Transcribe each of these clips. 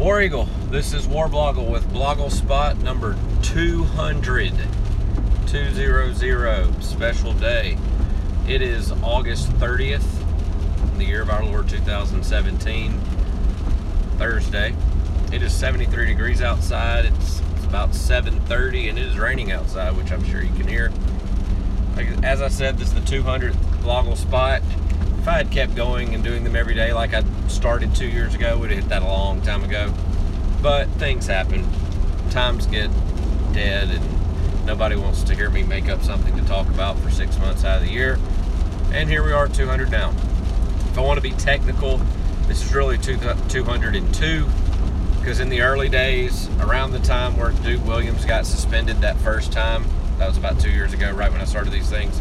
War Eagle, this is War Blogle with Blogle Spot number 200. 200, special day. It is August 30th, in the year of our Lord 2017, Thursday. It is 73 degrees outside. It's, it's about 7:30, and it is raining outside, which I'm sure you can hear. As I said, this is the 200th Blogle Spot I had kept going and doing them every day like I started two years ago, would have hit that a long time ago. But things happen. Times get dead, and nobody wants to hear me make up something to talk about for six months out of the year. And here we are, 200 down. If I want to be technical, this is really 202 because in the early days, around the time where Duke Williams got suspended that first time, that was about two years ago, right when I started these things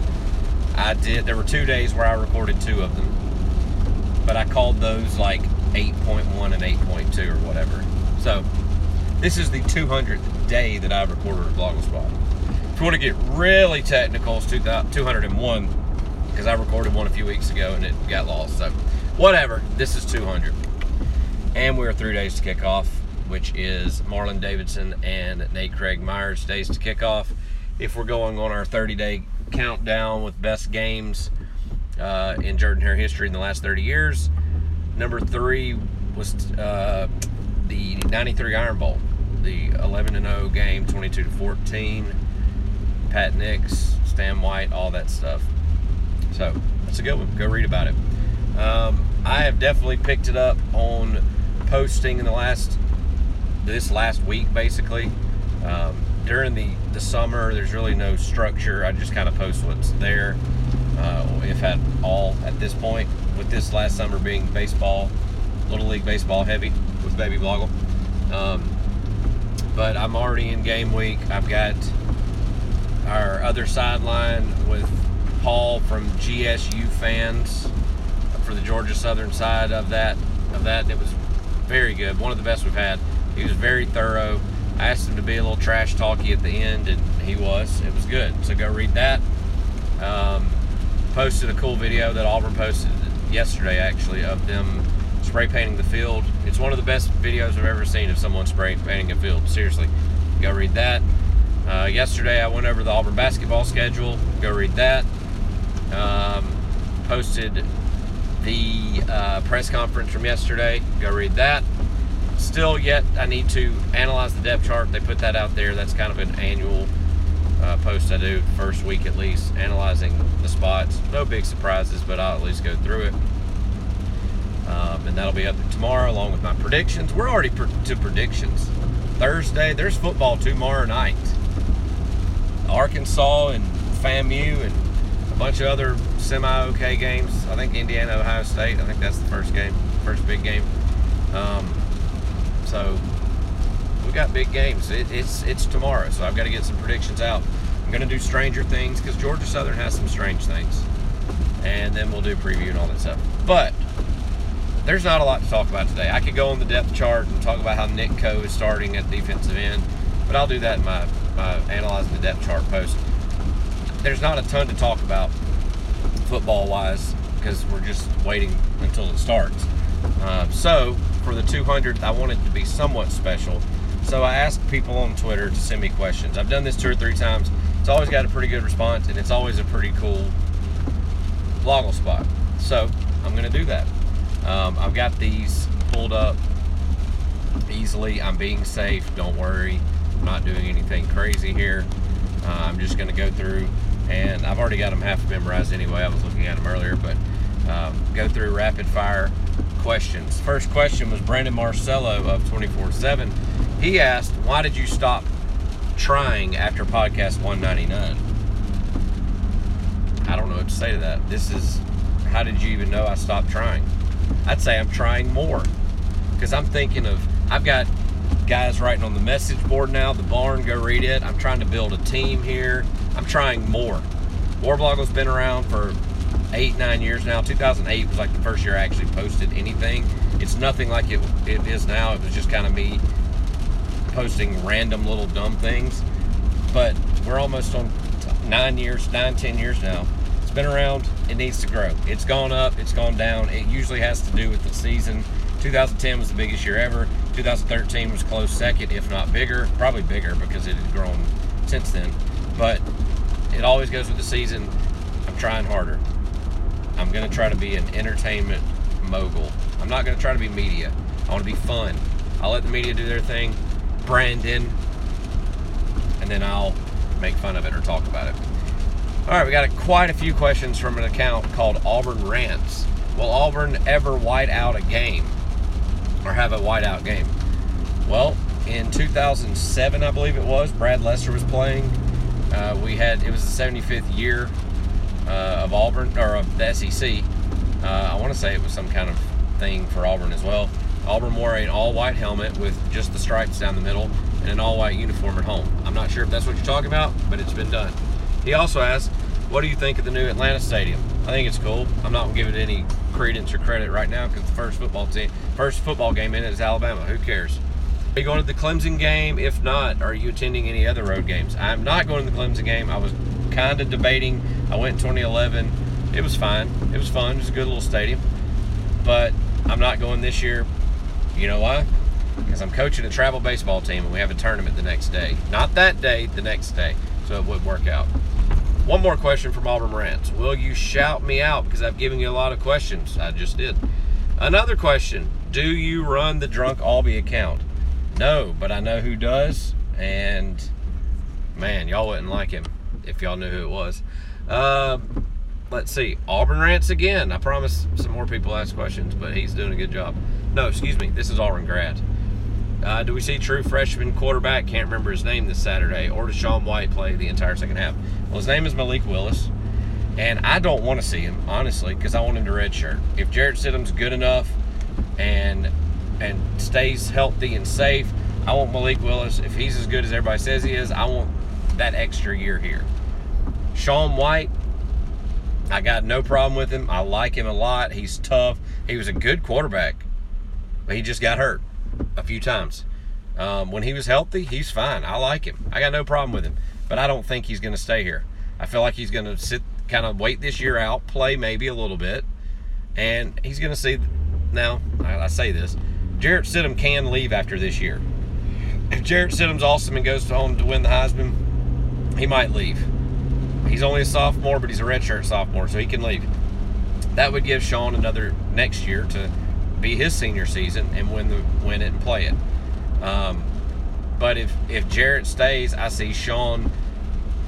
I did. There were two days where I recorded two of them, but I called those like 8.1 and 8.2 or whatever. So this is the 200th day that I've recorded a Blogle Spot. If you want to get really technical, it's 201 because I recorded one a few weeks ago and it got lost. So whatever. This is 200, and we're three days to kick off, which is Marlon Davidson and Nate Craig Myers days to kick off. If we're going on our 30 day countdown with best games uh, in Jordan Hare history in the last 30 years. Number three was uh, the 93 Iron Bowl, the 11 0 game, 22 14. Pat Nix, Stan White, all that stuff. So that's a good one. Go read about it. Um, I have definitely picked it up on posting in the last this last week, basically. Um, during the, the summer, there's really no structure. I just kind of post what's there, uh, if at all at this point. With this last summer being baseball, Little League baseball heavy with Baby Blogle. Um, but I'm already in game week. I've got our other sideline with Paul from GSU fans for the Georgia Southern side of that of that. It was very good. One of the best we've had. He was very thorough. I asked him to be a little trash talky at the end, and he was. It was good. So go read that. Um, posted a cool video that Auburn posted yesterday, actually, of them spray painting the field. It's one of the best videos I've ever seen of someone spray painting a field. Seriously, go read that. Uh, yesterday, I went over the Auburn basketball schedule. Go read that. Um, posted the uh, press conference from yesterday. Go read that still yet I need to analyze the depth chart. They put that out there. That's kind of an annual uh, post I do first week at least, analyzing the spots. No big surprises, but I'll at least go through it. Um, and that'll be up tomorrow along with my predictions. We're already to predictions. Thursday, there's football tomorrow night. Arkansas and FAMU and a bunch of other semi-okay games. I think Indiana, Ohio State. I think that's the first game, first big game. Um, so we got big games. It, it's it's tomorrow, so I've got to get some predictions out. I'm going to do Stranger Things because Georgia Southern has some strange things, and then we'll do preview and all that stuff. But there's not a lot to talk about today. I could go on the depth chart and talk about how Nick Coe is starting at defensive end, but I'll do that in my, my analyzing the depth chart post. There's not a ton to talk about football wise because we're just waiting until it starts. Uh, so for the 200th, I wanted it to be somewhat special. So I asked people on Twitter to send me questions. I've done this two or three times. It's always got a pretty good response, and it's always a pretty cool blogle spot. So I'm going to do that. Um, I've got these pulled up easily. I'm being safe. Don't worry. I'm not doing anything crazy here. Uh, I'm just going to go through, and I've already got them half memorized anyway. I was looking at them earlier, but um, go through rapid fire questions. First question was Brandon Marcello of 24 7. He asked, Why did you stop trying after podcast 199? I don't know what to say to that. This is, how did you even know I stopped trying? I'd say I'm trying more because I'm thinking of, I've got guys writing on the message board now, the barn, go read it. I'm trying to build a team here. I'm trying more. Warblogle's been around for eight, nine years now. 2008 was like the first year I actually posted anything. It's nothing like it, it is now. It was just kind of me posting random little dumb things. But we're almost on nine years, nine, ten years now. It's been around. It needs to grow. It's gone up. It's gone down. It usually has to do with the season 2010 was the biggest year ever. 2013 was close second, if not bigger, probably bigger because it had grown since then. But it always goes with the season. I'm trying harder. I'm going to try to be an entertainment mogul. I'm not going to try to be media. I want to be fun. I'll let the media do their thing, Brandon, and then I'll make fun of it or talk about it. All right, we got a, quite a few questions from an account called Auburn Rants. Will Auburn ever white out a game or have a whiteout game? Well, in 2007, I believe it was, Brad Lester was playing. Uh, we had it was the 75th year uh, of Auburn or of the SEC. Uh, I want to say it was some kind of thing for Auburn as well. Auburn wore an all-white helmet with just the stripes down the middle and an all-white uniform at home. I'm not sure if that's what you're talking about, but it's been done. He also asked, "What do you think of the new Atlanta Stadium?" I think it's cool. I'm not give it any credence or credit right now because the first football team, first football game in it is Alabama. Who cares? Are you going to the Clemson game? If not, are you attending any other road games? I'm not going to the Clemson game. I was kind of debating. I went in 2011. It was fine. It was fun. It was a good little stadium. But I'm not going this year. You know why? Because I'm coaching a travel baseball team and we have a tournament the next day. Not that day, the next day. So it would work out. One more question from Auburn Rants. Will you shout me out because I've given you a lot of questions? I just did. Another question. Do you run the Drunk Aubie account? No, but I know who does. And man, y'all wouldn't like him if y'all knew who it was. Uh, let's see. Auburn Rants again. I promise some more people ask questions, but he's doing a good job. No, excuse me. This is Auburn grad. Uh, do we see true freshman quarterback? Can't remember his name this Saturday. Or does Sean White play the entire second half? Well, his name is Malik Willis, and I don't want to see him honestly because I want him to redshirt. If Jarrett Stidham's good enough and and stays healthy and safe, I want Malik Willis. If he's as good as everybody says he is, I want that extra year here. Sean White, I got no problem with him. I like him a lot. He's tough. He was a good quarterback, but he just got hurt a few times. Um, when he was healthy, he's fine. I like him. I got no problem with him, but I don't think he's going to stay here. I feel like he's going to sit, kind of wait this year out, play maybe a little bit, and he's going to see. Now, I, I say this Jarrett Stidham can leave after this year. If Jarrett Stidham's awesome and goes home to win the Heisman, he might leave. He's only a sophomore, but he's a redshirt sophomore, so he can leave. That would give Sean another next year to be his senior season and win the win it and play it. Um, but if if Jarrett stays, I see Sean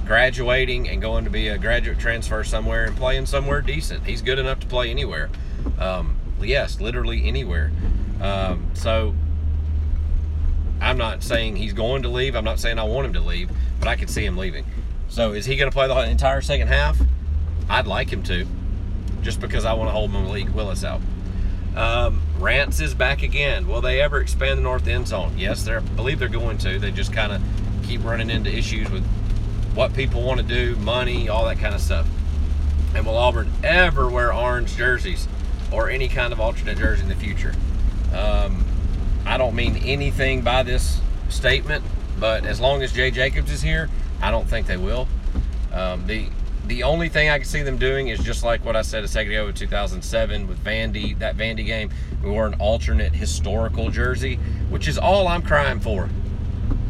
graduating and going to be a graduate transfer somewhere and playing somewhere decent. He's good enough to play anywhere. Um, yes, literally anywhere. Um, so I'm not saying he's going to leave. I'm not saying I want him to leave, but I could see him leaving. So is he going to play the entire second half? I'd like him to, just because I want to hold Malik Willis out. Um, Rants is back again. Will they ever expand the north end zone? Yes, they believe they're going to. They just kind of keep running into issues with what people want to do, money, all that kind of stuff. And will Auburn ever wear orange jerseys or any kind of alternate jersey in the future? Um, I don't mean anything by this statement, but as long as Jay Jacobs is here, I don't think they will. Um, the the only thing I can see them doing is just like what I said a second ago in 2007 with Vandy, that Vandy game. We wore an alternate historical jersey, which is all I'm crying for.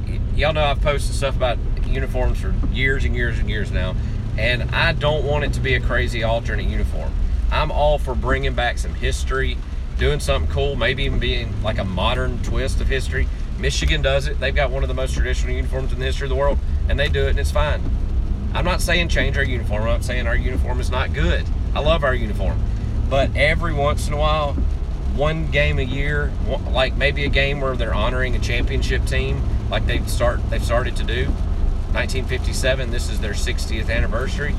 Y- y'all know I've posted stuff about uniforms for years and years and years now, and I don't want it to be a crazy alternate uniform. I'm all for bringing back some history, doing something cool, maybe even being like a modern twist of history. Michigan does it. They've got one of the most traditional uniforms in the history of the world, and they do it, and it's fine. I'm not saying change our uniform. I'm not saying our uniform is not good. I love our uniform. But every once in a while, one game a year, like maybe a game where they're honoring a championship team, like they've start they've started to do. 1957, this is their 60th anniversary.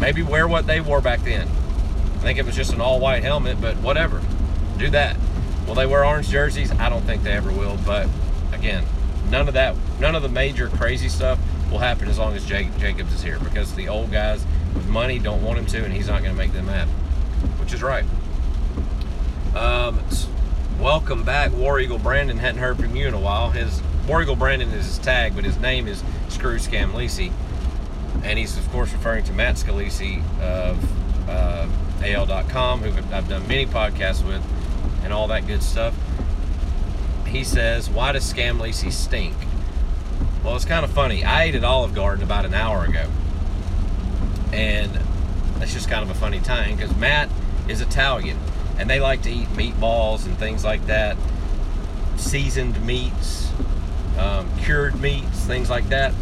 Maybe wear what they wore back then. I think it was just an all-white helmet, but whatever. Do that. Will they wear orange jerseys? I don't think they ever will. But again, none of that, none of the major crazy stuff will happen as long as Jake, Jacobs is here because the old guys with money don't want him to, and he's not going to make them mad, which is right. Um, welcome back, War Eagle Brandon. Hadn't heard from you in a while. His War Eagle Brandon is his tag, but his name is Screw Scam Lisi, and he's of course referring to Matt Scalisi of uh, AL.com, who I've done many podcasts with. and all that good stuff. He says, Why does Scam Lisi stink? Well, it's kind of funny. I ate at Olive Garden about an hour ago. And that's just kind of a funny time because Matt is Italian and they like to eat meatballs and things like that, seasoned meats, um, cured meats, things like that.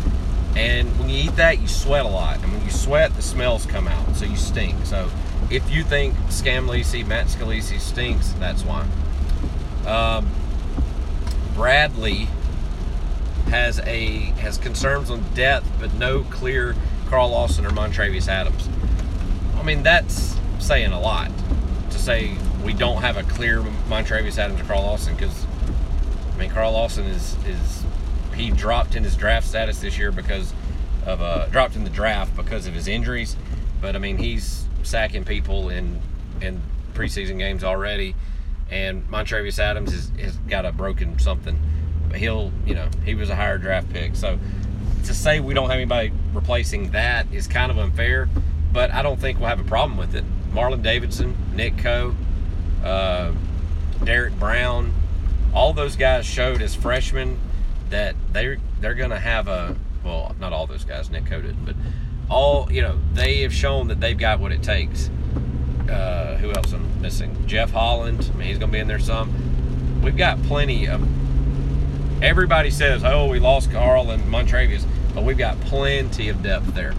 And when you eat that, you sweat a lot. And when you sweat, the smells come out, so you stink. So if you think Scam Lisi, Matt Scalisi stinks, that's why. Um, Bradley has a has concerns on depth, but no clear Carl Lawson or Montravius Adams. I mean, that's saying a lot to say we don't have a clear Montravius Adams or Carl Lawson because I mean Carl Lawson is is he dropped in his draft status this year because of uh dropped in the draft because of his injuries, but I mean he's sacking people in in preseason games already, and Montravius Adams is, has got a broken something he'll, you know, he was a higher draft pick. So to say we don't have anybody replacing that is kind of unfair, but I don't think we'll have a problem with it. Marlon Davidson, Nick Coe, uh, Derrick Brown, all those guys showed as freshmen that they're they're going to have a well, not all those guys, Nick Coe didn't, but all you know they have shown that they've got what it takes. Uh, who else I'm missing? Jeff Holland. I mean, he's going to be in there some. We've got plenty of everybody says, oh, we lost Carl and Montravius, but we've got plenty of depth there.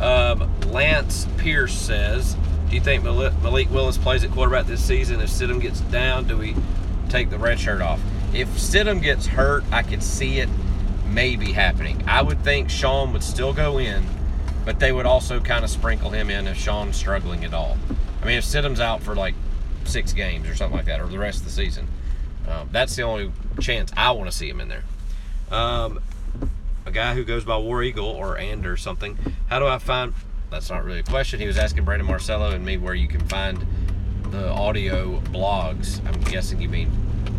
Um, Lance Pierce says, do you think Malik Willis plays at quarterback this season? If Stidham gets down, do we take the red shirt off? If Stidham gets hurt, I could see it maybe happening. I would think Sean would still go in, but they would also kind of sprinkle him in if Sean's struggling at all. I mean, if Stidham's out for like six games or something like that, or the rest of the season, um, that's the only chance I want to see him in there. Um, a guy who goes by War Eagle or and or something. How do I find? That's not really a question. He was asking Brandon Marcello and me where you can find the audio blogs. I'm guessing you mean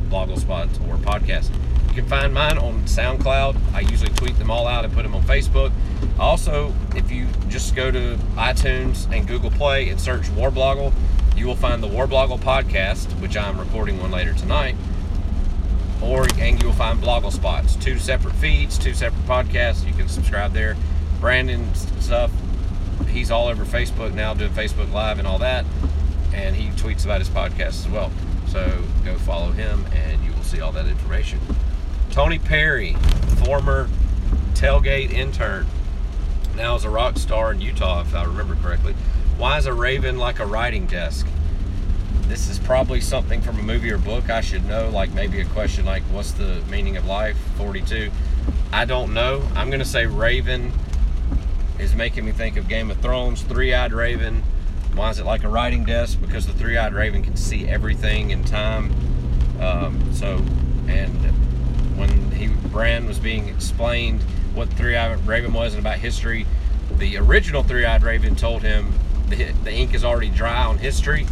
Blogle spots or podcasts. You can find mine on SoundCloud. I usually tweet them all out and put them on Facebook. Also, if you just go to iTunes and Google Play and search Warblogle, you will find the Warblogle podcast, which I'm recording one later tonight or and you'll find Blogle Spots. Two separate feeds, two separate podcasts. You can subscribe there. Brandon's stuff, he's all over Facebook now, doing Facebook Live and all that, and he tweets about his podcast as well. So go follow him, and you will see all that information. Tony Perry, former tailgate intern, now is a rock star in Utah, if I remember correctly. Why is a raven like a writing desk? This is probably something from a movie or book I should know, like maybe a question like, What's the meaning of life? 42. I don't know. I'm going to say Raven is making me think of Game of Thrones, three eyed Raven. Why is it like a writing desk? Because the three eyed Raven can see everything in time. Um, so, and when he Bran was being explained what three eyed Raven was and about history, the original three eyed Raven told him the, the ink is already dry on history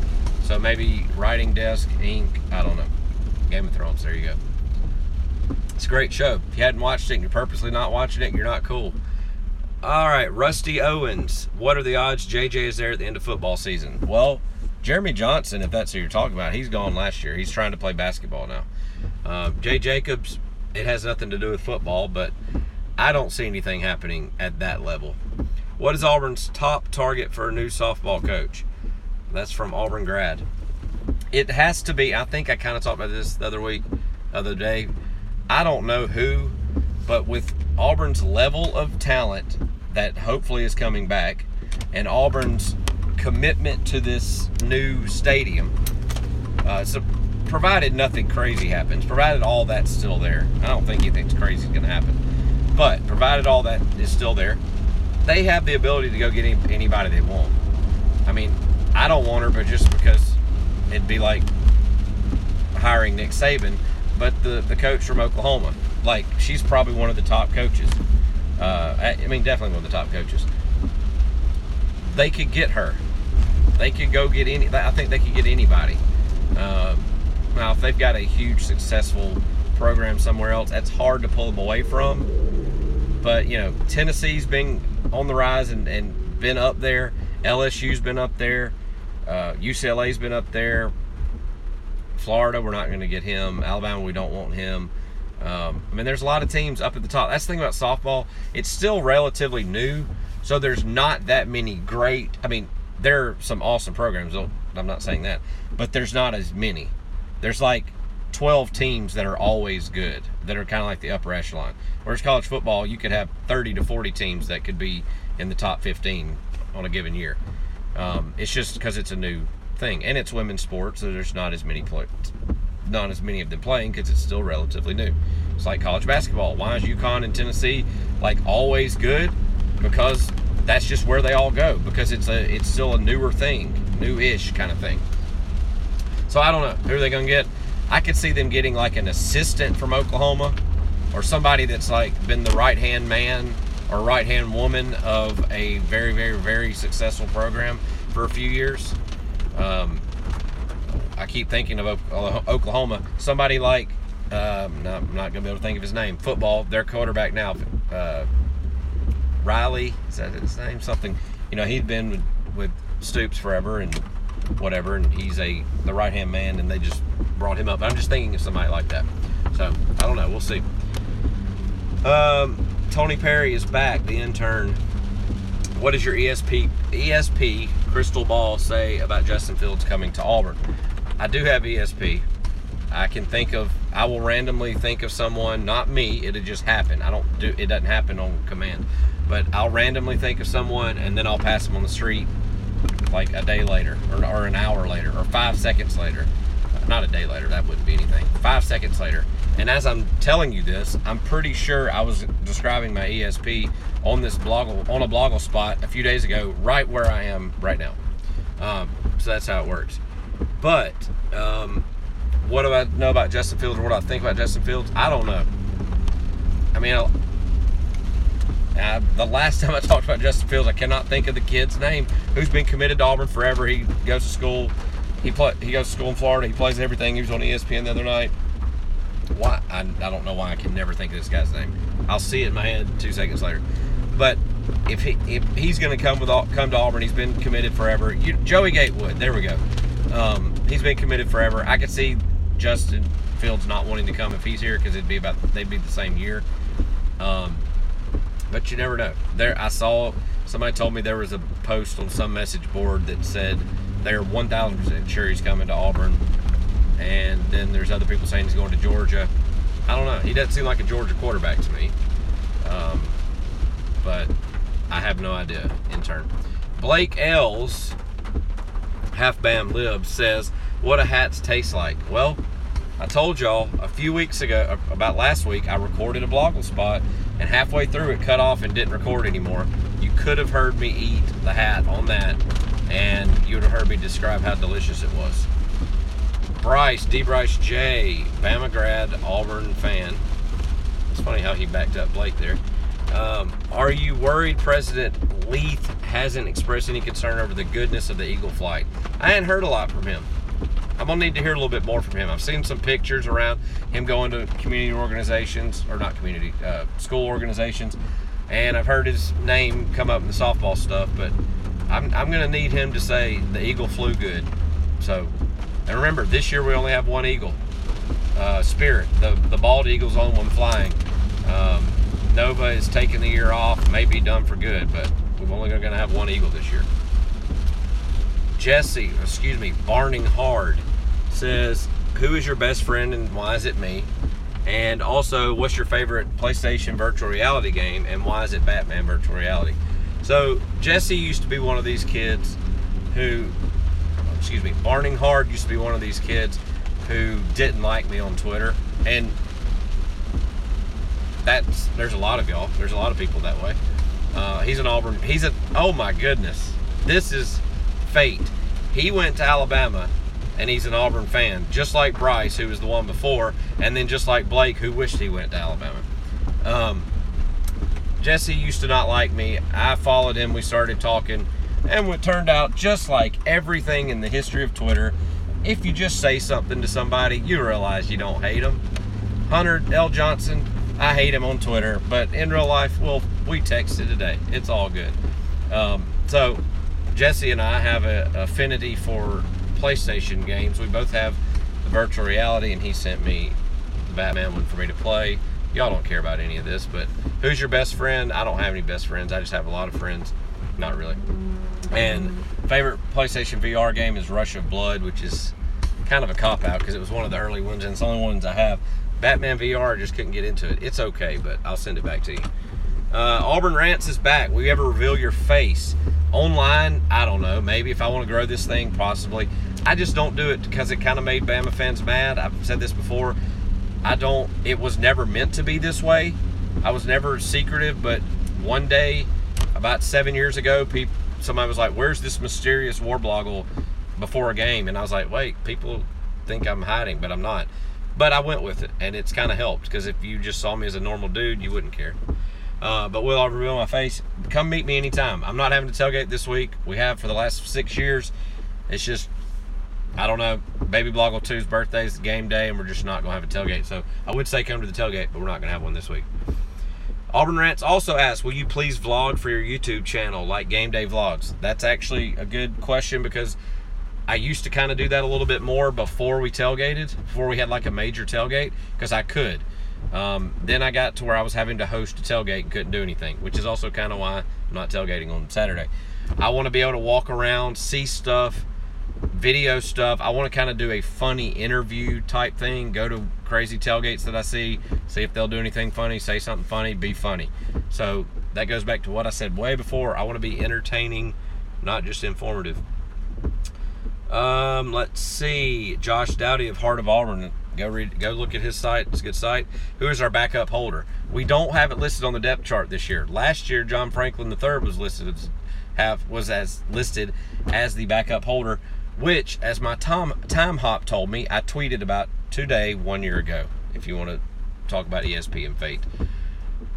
so maybe writing desk, ink, I don't know. Game of Thrones, there you go. It's a great show. If you hadn't watched it and you're purposely not watching it, you're not cool. All right, Rusty Owens. What are the odds JJ is there at the end of football season? Well, Jeremy Johnson, if that's who you're talking about, he's gone last year. He's trying to play basketball now. Uh, Jay Jacobs, it has nothing to do with football, but I don't see anything happening at that level. What is Auburn's top target for a new softball coach? That's from Auburn grad. It has to be. I think I kind of talked about this the other week, other day. I don't know who, but with Auburn's level of talent that hopefully is coming back, and Auburn's commitment to this new stadium, uh, so provided nothing crazy happens, provided all that's still there. I don't think anything's crazy is going to happen, but provided all that is still there, they have the ability to go get any, anybody they want. I mean, I don't want her, but just because it'd be like hiring Nick Saban, but the the coach from Oklahoma, like she's probably one of the top coaches. Uh, I mean, definitely one of the top coaches. They could get her. They could go get any. I think they could get anybody. Um, now, if they've got a huge successful program somewhere else, that's hard to pull them away from. But you know, Tennessee's been on the rise and, and been up there. LSU's been up there. Uh, UCLA's been up there. Florida, we're not going to get him. Alabama, we don't want him. Um, I mean, there's a lot of teams up at the top. That's the thing about softball. It's still relatively new, so there's not that many great. I mean, there are some awesome programs. I'm not saying that, but there's not as many. There's like 12 teams that are always good, that are kind of like the upper echelon. Whereas college football, you could have 30 to 40 teams that could be in the top 15 on a given year. Um, it's just because it's a new thing, and it's women's sports, so there's not as many players not as many of them playing because it's still relatively new. It's like college basketball. Why is UConn and Tennessee like always good? Because that's just where they all go. Because it's a it's still a newer thing, new-ish kind of thing. So I don't know who are they going to get. I could see them getting like an assistant from Oklahoma, or somebody that's like been the right hand man or right hand woman of a very very very successful program for a few years. Um, I keep thinking of Oklahoma. Somebody like, um, not, I'm not going to be able to think of his name. Football, their quarterback now, uh, Riley, is that his name? Something. You know, he'd been with, with Stoops forever and whatever, and he's a the right hand man, and they just brought him up. I'm just thinking of somebody like that. So I don't know. We'll see. Um, Tony Perry is back, the intern. What does your ESP ESP crystal ball say about Justin Fields coming to Auburn? I do have ESP. I can think of I will randomly think of someone, not me, it'll just happen. I don't do it doesn't happen on command. But I'll randomly think of someone and then I'll pass them on the street like a day later or, or an hour later or five seconds later. Not a day later, that wouldn't be anything. Five seconds later. And as I'm telling you this, I'm pretty sure I was describing my ESP on this blog on a blogle spot a few days ago, right where I am right now. Um, so that's how it works. But um, what do I know about Justin Fields or what do I think about Justin Fields? I don't know. I mean, I, the last time I talked about Justin Fields, I cannot think of the kid's name who's been committed to Auburn forever. He goes to school. He play, He goes to school in Florida. He plays everything. He was on ESPN the other night. Why? I, I don't know why I can never think of this guy's name. I'll see it in my head two seconds later. But if he if he's going to come with come to Auburn, he's been committed forever. You, Joey Gatewood. There we go. Um, he's been committed forever. I could see Justin Fields not wanting to come if he's here because it'd be about they'd be the same year. Um, but you never know. There, I saw somebody told me there was a post on some message board that said they're 1,000% sure he's coming to Auburn, and then there's other people saying he's going to Georgia. I don't know. He doesn't seem like a Georgia quarterback to me. Um, but I have no idea. Intern Blake Ells Half Bam Lib says, What a hats taste like. Well, I told y'all a few weeks ago, uh, about last week, I recorded a blogle spot, and halfway through it cut off and didn't record anymore. You could have heard me eat the hat on that, and you would have heard me describe how delicious it was. Bryce, D. Bryce J, Bama grad, Auburn fan. It's funny how he backed up Blake there. Um, are you worried President Leath hasn't expressed any concern over the goodness of the Eagle flight? I hadn't heard a lot from him. I'm gonna need to hear a little bit more from him. I've seen some pictures around him going to community organizations, or not community, uh, school organizations, and I've heard his name come up in the softball stuff. But I'm, I'm gonna need him to say the Eagle flew good. So, and remember, this year we only have one Eagle, uh, Spirit, the the bald Eagle's the only one flying. Um, Nova is taking the year off, may be done for good, but we're only going to have one Eagle this year. Jesse, excuse me, Barning Hard says, Who is your best friend and why is it me? And also, what's your favorite PlayStation virtual reality game and why is it Batman virtual reality? So, Jesse used to be one of these kids who, excuse me, Barning Hard used to be one of these kids who didn't like me on Twitter. And that's there's a lot of y'all. There's a lot of people that way. Uh, he's an Auburn. He's a oh my goodness, this is fate. He went to Alabama, and he's an Auburn fan, just like Bryce, who was the one before, and then just like Blake, who wished he went to Alabama. Um, Jesse used to not like me. I followed him. We started talking, and what turned out just like everything in the history of Twitter. If you just say something to somebody, you realize you don't hate them. Hunter L. Johnson, I hate him on Twitter, but in real life, well, we texted today. It's all good. Um, so Jesse and I have an affinity for PlayStation games. We both have the virtual reality, and he sent me the Batman one for me to play. Y'all don't care about any of this, but who's your best friend? I don't have any best friends. I just have a lot of friends. Not really. And favorite PlayStation VR game is Rush of Blood, which is kind of a cop out because it was one of the early ones and it's the only ones I have. Batman VR, just couldn't get into it. It's okay, but I'll send it back to you. Uh, Auburn Rants is back. Will you ever reveal your face? Online, I don't know. Maybe if I want to grow this thing, possibly. I just don't do it because it kind of made Bama fans mad. I've said this before. I don't, it was never meant to be this way. I was never secretive, but one day, about seven years ago, people, somebody was like, Where's this mysterious Warblogle before a game? And I was like, Wait, people think I'm hiding, but I'm not. But I went with it, and it's kind of helped because if you just saw me as a normal dude, you wouldn't care. Uh, but will I reveal my face? Come meet me anytime. I'm not having to tailgate this week. We have for the last six years. It's just, I don't know. Baby Blogle 2's birthday is game day, and we're just not going to have a tailgate. So I would say come to the tailgate, but we're not going to have one this week. Auburn Rats also asked, Will you please vlog for your YouTube channel like Game Day Vlogs? That's actually a good question because I used to kind of do that a little bit more before we tailgated, before we had like a major tailgate, because I could. Um, then I got to where I was having to host a tailgate and couldn't do anything, which is also kind of why I'm not tailgating on Saturday. I want to be able to walk around, see stuff, video stuff. I want to kind of do a funny interview type thing, go to crazy tailgates that I see, see if they'll do anything funny, say something funny, be funny. So that goes back to what I said way before. I want to be entertaining, not just informative. Um, let's see. Josh Dowdy of Heart of Auburn. Go read. Go look at his site. It's a good site. Who is our backup holder? We don't have it listed on the depth chart this year. Last year, John Franklin III was listed as have was as listed as the backup holder, which, as my Tom time hop told me, I tweeted about today one year ago. If you want to talk about ESP and fate,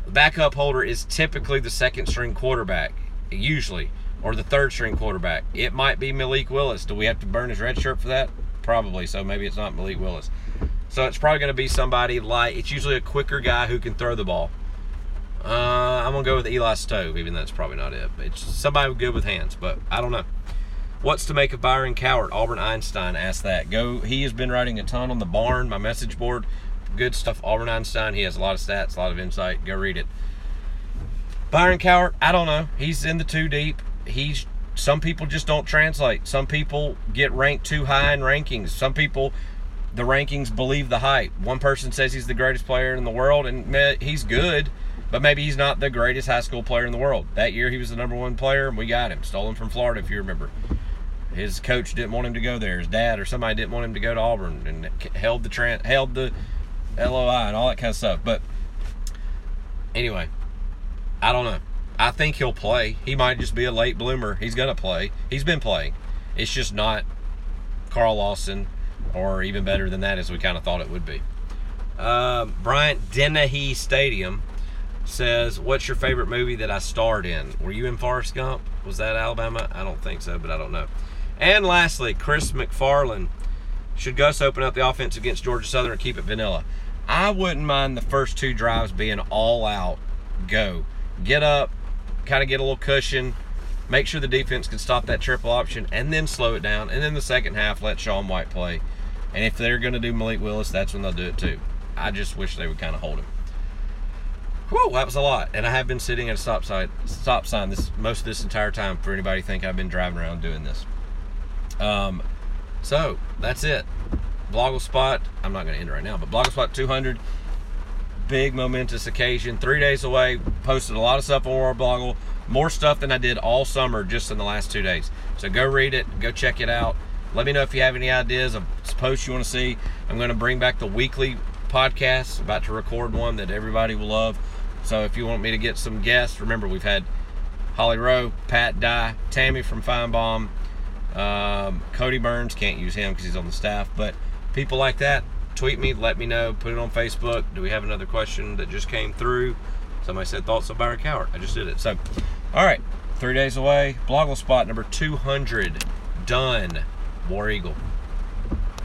The backup holder is typically the second string quarterback, usually or the third string quarterback. It might be Malik Willis. Do we have to burn his red shirt for that? Probably. So maybe it's not Malik Willis. So it's probably going to be somebody like it's usually a quicker guy who can throw the ball. Uh, I'm gonna go with Eli Stove, even though that's probably not it. It's somebody good with hands, but I don't know. What's to make of Byron Cowart? Auburn Einstein asked that. Go. He has been writing a ton on the barn, my message board. Good stuff. Auburn Einstein. He has a lot of stats, a lot of insight. Go read it. Byron Cowart. I don't know. He's in the two deep he's some people just don't translate. Some people get ranked too high in rankings. Some people the rankings believe the hype. One person says he's the greatest player in the world and he's good, but maybe he's not the greatest high school player in the world. That year he was the number 1 player and we got him. Stole him from Florida if you remember. His coach didn't want him to go there. His dad or somebody didn't want him to go to Auburn and held the tran- held the LOI and all that kind of stuff. But anyway, I don't know. I think he'll play. He might just be a late bloomer. He's to play. He's been playing. It's just not Carl Lawson or even better than that as we kind of thought it would be. Uh, Bryant Dennehy Stadium says, What's your favorite movie that I starred in? Were you in Forrest Gump? Was that Alabama? I don't think so, but I don't know. And lastly, Chris McFarland. Should Gus open up the offense against Georgia Southern or keep it vanilla? I wouldn't mind the first two drives being all out go. Get up, kind of get a little cushion, make sure the defense can stop that triple option, and then slow it down. And then the second half, let Sean White play. And if they're going to do Malik Willis, that's when they'll do it too. I just wish they would kind of hold him. Whew, that was a lot. And I have been sitting at a stop sign, stop sign this most of this entire time for anybody think I've been driving around doing this. Um, so that's it. Blogle spot. I'm not going to end right now, but Blogle spot 200 big momentous occasion. Three days away. Posted a lot of stuff on Warblogle. More stuff than I did all summer just in the last two days. So go read it. Go check it out. Let me know if you have any ideas of posts you want to see. I'm going to bring back the weekly podcast. About to record one that everybody will love. So if you want me to get some guests, remember we've had Holly Rowe, Pat Dye, Tammy from Finebaum, um, Cody Burns. Can't use him because he's on the staff, but people like that tweet me, let me know, put it on Facebook. Do we have another question that just came through? Somebody said thoughts of Byron Cowart. I just did it. So, all right, three days away. Blogle spot number 200 done. War Eagle.